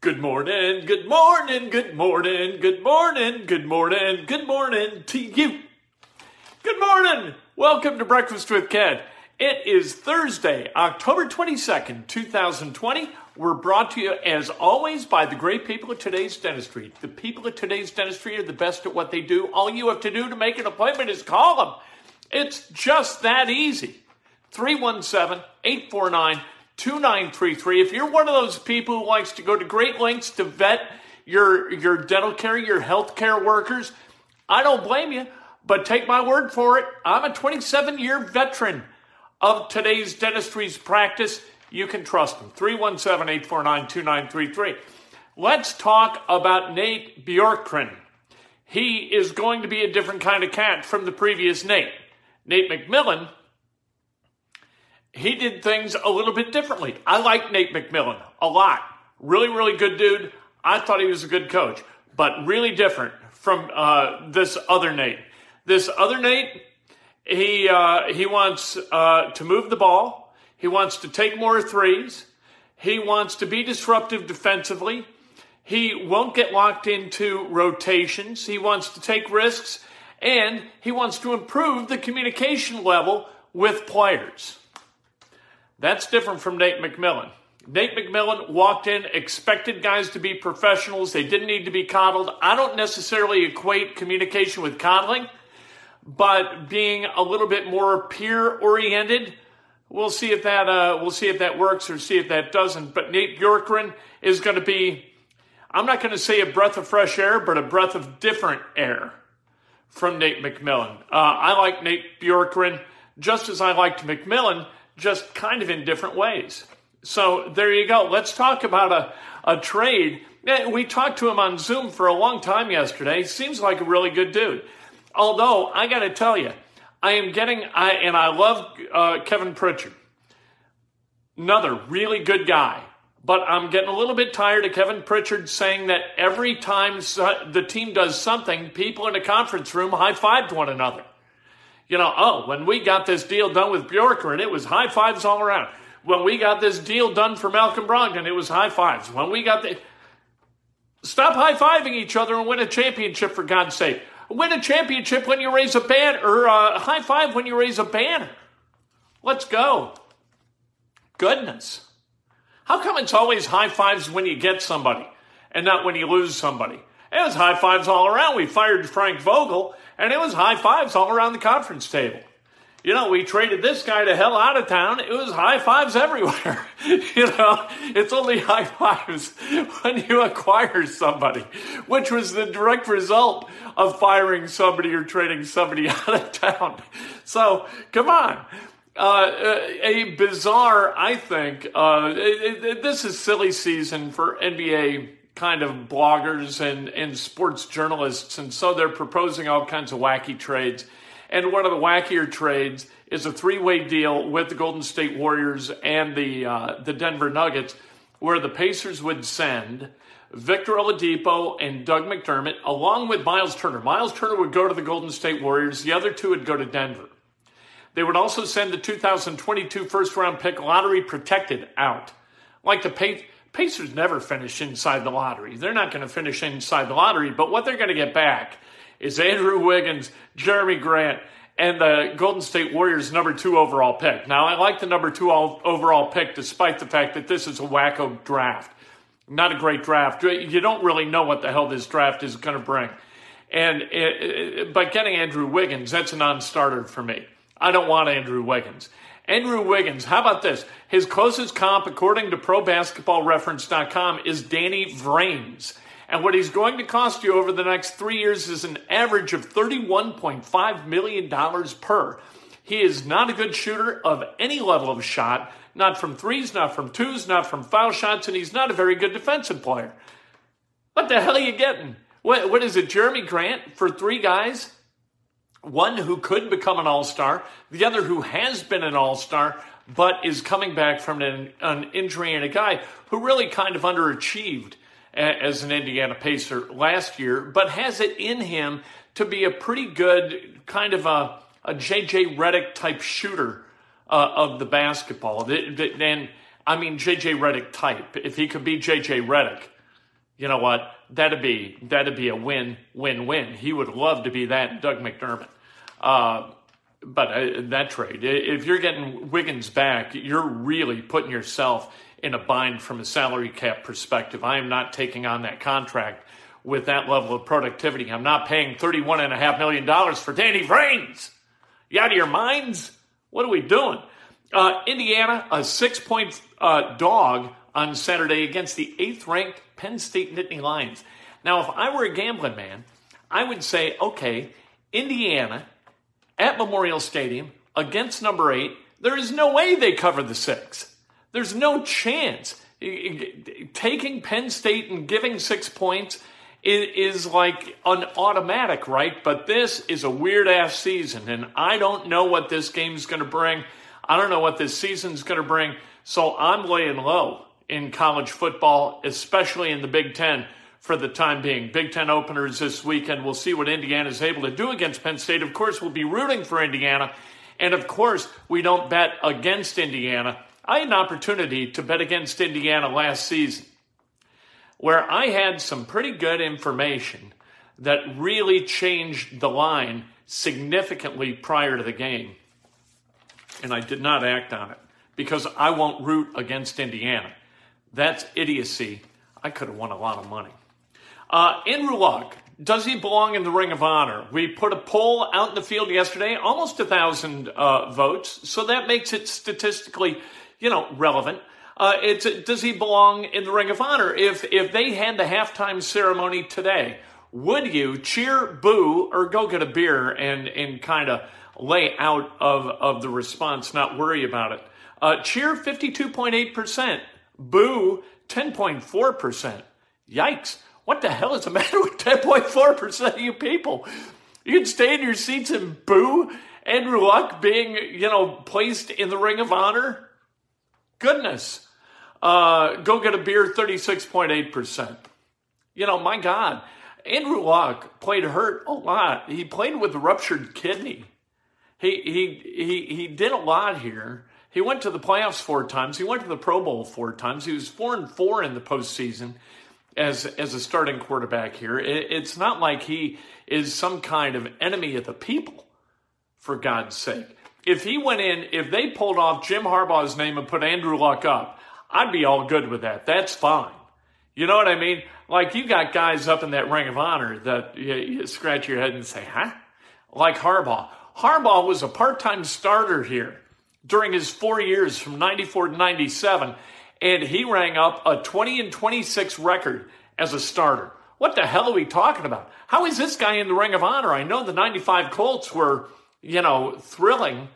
Good morning, good morning, good morning, good morning, good morning, good morning to you. Good morning. Welcome to Breakfast with Ken. It is Thursday, October 22nd, 2020. We're brought to you, as always, by the great people at today's dentistry. The people at today's dentistry are the best at what they do. All you have to do to make an appointment is call them. It's just that easy. 317 849 2933. If you're one of those people who likes to go to great lengths to vet your, your dental care, your health care workers, I don't blame you, but take my word for it. I'm a 27 year veteran of today's dentistry's practice. You can trust them. 317 849 2933. Let's talk about Nate Bjorkgren. He is going to be a different kind of cat from the previous Nate. Nate McMillan he did things a little bit differently. I like Nate McMillan a lot. Really, really good dude. I thought he was a good coach, but really different from uh, this other Nate. This other Nate, he uh, he wants uh, to move the ball. He wants to take more threes. He wants to be disruptive defensively. He won't get locked into rotations. He wants to take risks, and he wants to improve the communication level with players. That's different from Nate McMillan. Nate McMillan walked in, expected guys to be professionals. They didn't need to be coddled. I don't necessarily equate communication with coddling, but being a little bit more peer oriented. We'll see if that uh, we'll see if that works or see if that doesn't. But Nate Bjorkgren is going to be, I'm not going to say a breath of fresh air, but a breath of different air from Nate McMillan. Uh, I like Nate Bjorkgren just as I liked McMillan just kind of in different ways. So there you go. Let's talk about a, a trade. We talked to him on Zoom for a long time yesterday. Seems like a really good dude. Although, I got to tell you, I am getting, I, and I love uh, Kevin Pritchard. Another really good guy. But I'm getting a little bit tired of Kevin Pritchard saying that every time the team does something, people in the conference room high five one another you know, oh, when we got this deal done with Bjorkgren, it was high fives all around. When we got this deal done for Malcolm Brogdon, it was high fives. When we got the. Stop high fiving each other and win a championship, for God's sake. Win a championship when you raise a banner, or uh, high five when you raise a banner. Let's go. Goodness. How come it's always high fives when you get somebody and not when you lose somebody? It was high fives all around. We fired Frank Vogel and it was high fives all around the conference table. You know, we traded this guy to hell out of town. It was high fives everywhere. you know, it's only high fives when you acquire somebody, which was the direct result of firing somebody or trading somebody out of town. So, come on. Uh, a bizarre, I think, uh, it, it, this is silly season for NBA kind of bloggers and, and sports journalists. And so they're proposing all kinds of wacky trades. And one of the wackier trades is a three way deal with the Golden State Warriors and the, uh, the Denver Nuggets where the Pacers would send Victor Oladipo and Doug McDermott, along with Miles Turner. Miles Turner would go to the Golden State Warriors. The other two would go to Denver. They would also send the 2022 first round pick lottery protected out. Like the Pacers never finish inside the lottery. They're not going to finish inside the lottery, but what they're going to get back is Andrew Wiggins, Jerami Grant, and the Golden State Warriors number two overall pick. Now, I like the number two overall pick despite the fact that this is a wacko draft. Not a great draft. You don't really know what the hell this draft is going to bring. And it, it, by getting Andrew Wiggins, that's a non starter for me. I don't want Andrew Wiggins. Andrew Wiggins, how about this? His closest comp, according to ProBasketballReference.com, is Danny Vrains. And what he's going to cost you over the next three years is an average of $31.5 million per. He is not a good shooter of any level of shot, not from threes, not from twos, not from foul shots, and he's not a very good defensive player. What the hell are you getting? What, what is it, Jerami Grant for three guys? One who could become an all star, the other who has been an all star, but is coming back from an, an injury, and a guy who really kind of underachieved as an Indiana Pacer last year, but has it in him to be a pretty good kind of a, a JJ Redick type shooter uh, of the basketball. And I mean JJ Redick type. If he could be JJ Redick, you know what? That'd be that'd be a win win win. He would love to be that Doug McDermott. Uh, but uh, that trade, if you're getting Wiggins back, you're really putting yourself in a bind from a salary cap perspective. I am not taking on that contract with that level of productivity. I'm not paying $31.5 million for Danny Vrains. You out of your minds? What are we doing? Uh, Indiana, a six point uh, dog on Saturday against the eighth ranked Penn State Nittany Lions. Now, if I were a gambling man, I would say, okay, Indiana at Memorial Stadium against number eight, there is no way they cover the six. There's no chance. Taking Penn State and giving six points is like an automatic, right? But this is a weird ass season, and I don't know what this game's going to bring. I don't know what this season's going to bring. So I'm laying low in college football, especially in the Big Ten for the time being. Big Ten openers this weekend. We'll see what Indiana is able to do against Penn State. Of course, we'll be rooting for Indiana. And of course, we don't bet against Indiana. I had an opportunity to bet against Indiana last season where I had some pretty good information that really changed the line significantly prior to the game. And I did not act on it because I won't root against Indiana. That's idiocy. I could have won a lot of money. Uh, Andrew Luck, does he belong in the Ring of Honor? We put a poll out in the field yesterday, almost a thousand uh, votes, so that makes it statistically you know, relevant. Uh, it's does he belong in the Ring of Honor? If if they had the halftime ceremony today, would you cheer, boo, or go get a beer and and kind of lay out of of the response, not worry about it? Uh, cheer fifty two point eight percent, boo ten point four percent. Yikes! What the hell is the matter with ten point four percent of you people? You can stay in your seats and boo Andrew Luck being you know placed in the Ring of Honor goodness. Uh, go get a beer, 36.8%. You know, my God, Andrew Luck played hurt a lot. He played with a ruptured kidney. He, he, he, he did a lot here. He went to the playoffs four times. He went to the Pro Bowl four times. He was four and four in the postseason as as a starting quarterback here. It, it's not like he is some kind of enemy of the people, for God's sake if he went in, if they pulled off Jim Harbaugh's name and put Andrew Luck up, I'd be all good with that. That's fine. You know what I mean? Like you got guys up in that ring of honor that you, you scratch your head and say, huh? Like Harbaugh. Harbaugh was a part-time starter here during his four years from 94 to 97, and he rang up a 20 and 26 record as a starter. What the hell are we talking about? How is this guy in the ring of honor? I know the 95 Colts were, you know, thrilling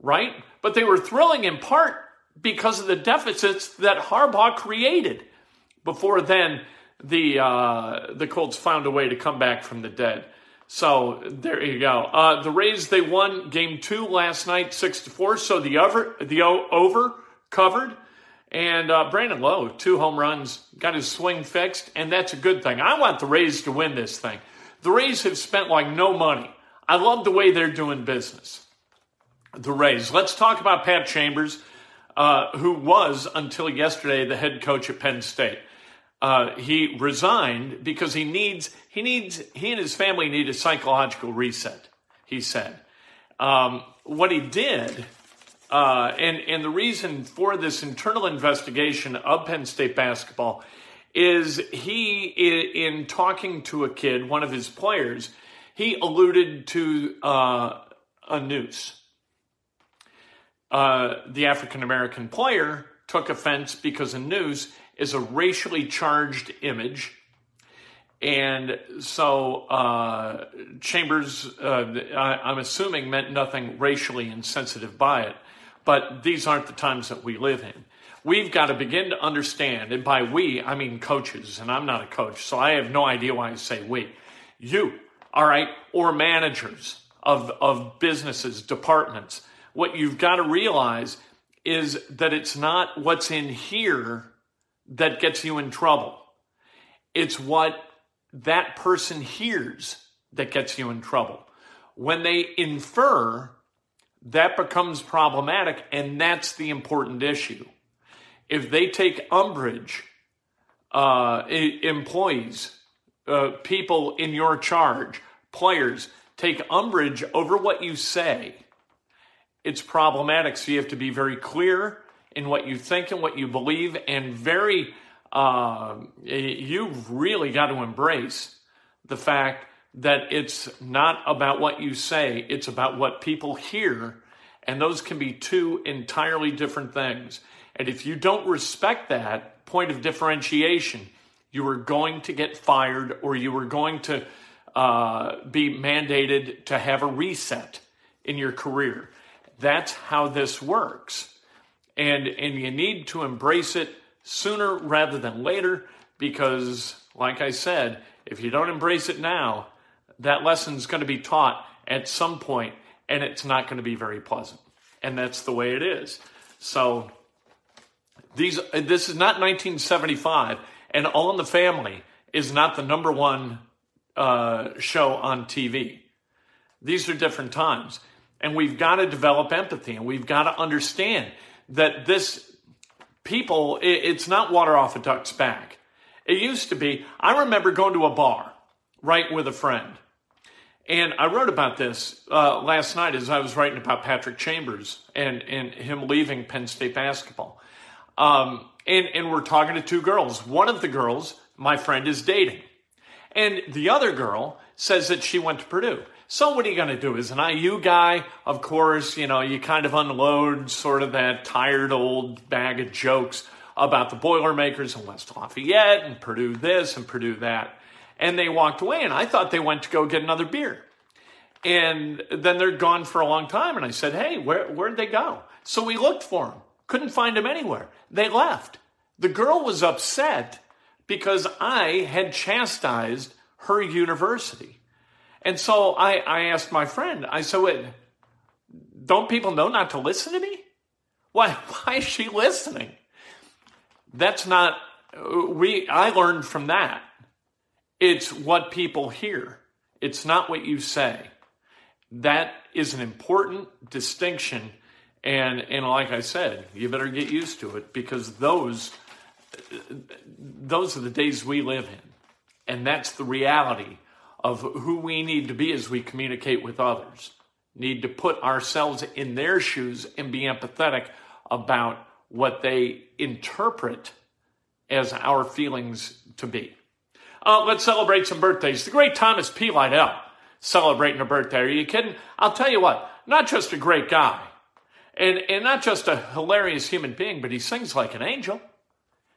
right? But they were thrilling in part because of the deficits that Harbaugh created. Before then, the uh, the Colts found a way to come back from the dead. So there you go. Uh, the Rays they won game two last night, six to four. So the over the over covered, And uh, Brandon Lowe, two home runs, got his swing fixed, and that's a good thing. I want the Rays to win this thing. The Rays have spent like no money. I love the way they're doing business. The Rays. Let's talk about Pat Chambers, uh, who was until yesterday the head coach at Penn State. Uh, he resigned because he needs he needs he and his family need a psychological reset. He said. Um, what he did uh, and, and the reason for this internal investigation of Penn State basketball is he, in talking to a kid, one of his players, he alluded to uh, a noose. Uh, the African American player took offense because a noose is a racially charged image. And so uh, Chambers, uh, I, am assuming, meant nothing racially insensitive by it. But these aren't the times that we live in. We've got to begin to understand, and by we, I mean coaches, and I'm not a coach, so I have no idea why I say we. You, all right, or managers of, of businesses, departments. What you've got to realize is that it's not what's in here that gets you in trouble. It's what that person hears that gets you in trouble. When they infer that becomes problematic, and that's the important issue. If they take umbrage, uh, employees, uh, people in your charge, players, take umbrage over what you say, it's problematic. So you have to be very clear in what you think and what you believe, and very, uh, you've really got to embrace the fact that it's not about what you say, it's about what people hear. And those can be two entirely different things. And if you don't respect that point of differentiation, you are going to get fired or you are going to uh, be mandated to have a reset in your career. That's how this works. And, and you need to embrace it sooner rather than later because, like I said, if you don't embrace it now, that lesson's going to be taught at some point and it's not going to be very pleasant. And that's the way it is. So these this is not 1975 and All in the Family is not the number one uh, show on TV. These are different times. And we've got to develop empathy and we've got to understand that this people, it, it's not water off a duck's back. It used to be, I remember going to a bar, right, with a friend and I wrote about this uh, last night as I was writing about Patrick Chambers and, and him leaving Penn State basketball. Um, and, and we're talking to two girls. One of the girls, my friend, is dating. And the other girl says that she went to Purdue. So what are you going to do? As an IU guy, of course, you know, you kind of unload sort of that tired old bag of jokes about the Boilermakers in West Lafayette and Purdue this and Purdue that and they walked away and I thought they went to go get another beer. And then they're gone for a long time. And I said, Hey, where, where'd they go? So we looked for them, couldn't find them anywhere. They left. The girl was upset because I had chastised her university. And so I, I asked my friend, I said, Wait, don't people know not to listen to me? Why, why is she listening? That's not, we, I learned from that it's what people hear. It's not what you say. That is an important distinction. And, and like I said, you better get used to it because those, those are the days we live in. And that's the reality of who we need to be as we communicate with others. Need to put ourselves in their shoes and be empathetic about what they interpret as our feelings to be. Uh, let's celebrate some birthdays. The great Thomas P. Lydell celebrating a birthday. Are you kidding? I'll tell you what, not just a great guy and, and not just a hilarious human being, but he sings like an angel.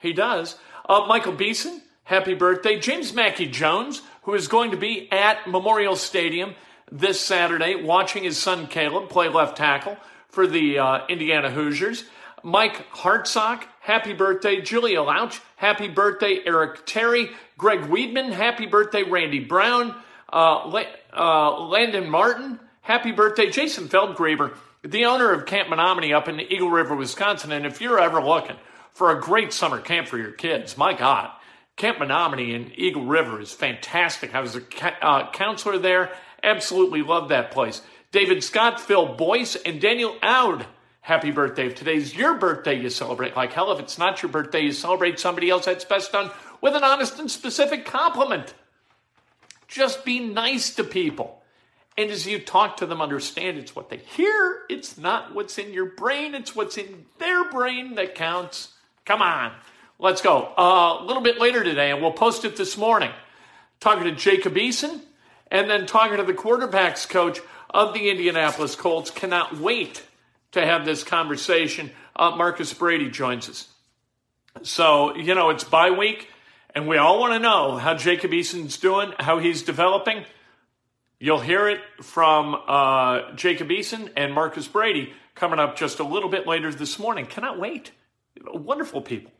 He does. Uh, Michael Beeson, happy birthday. James Mackey Jones, who is going to be at Memorial Stadium this Saturday watching his son Caleb play left tackle for the uh, Indiana Hoosiers. Mike Hartsock, happy birthday. Julia Louch, happy birthday. Eric Terry, Greg Weedman, happy birthday. Randy Brown, uh, uh, Landon Martin, happy birthday. Jason Feldgraber, the owner of Camp Menominee up in Eagle River, Wisconsin. And if you're ever looking for a great summer camp for your kids. My God. Camp Menominee in Eagle River is fantastic. I was a uh, counselor there. Absolutely love that place. David Scott, Phil Boyce, and Daniel Aud. Happy birthday. If today's your birthday, you celebrate like hell. If it's not your birthday, you celebrate somebody else. That's best done with an honest and specific compliment. Just be nice to people. And as you talk to them, understand it's what they hear. It's not what's in your brain, it's what's in their brain that counts. Come on. Let's go. Uh, a little bit later today, and we'll post it this morning. Talking to Jacob Eason and then talking to the quarterbacks coach of the Indianapolis Colts. Cannot wait to have this conversation. Uh, Marcus Brady joins us. So, you know, it's bye week, and we all want to know how Jacob Eason's doing, how he's developing. You'll hear it from uh, Jacob Eason and Marcus Brady coming up just a little bit later this morning. Cannot wait. Wonderful people.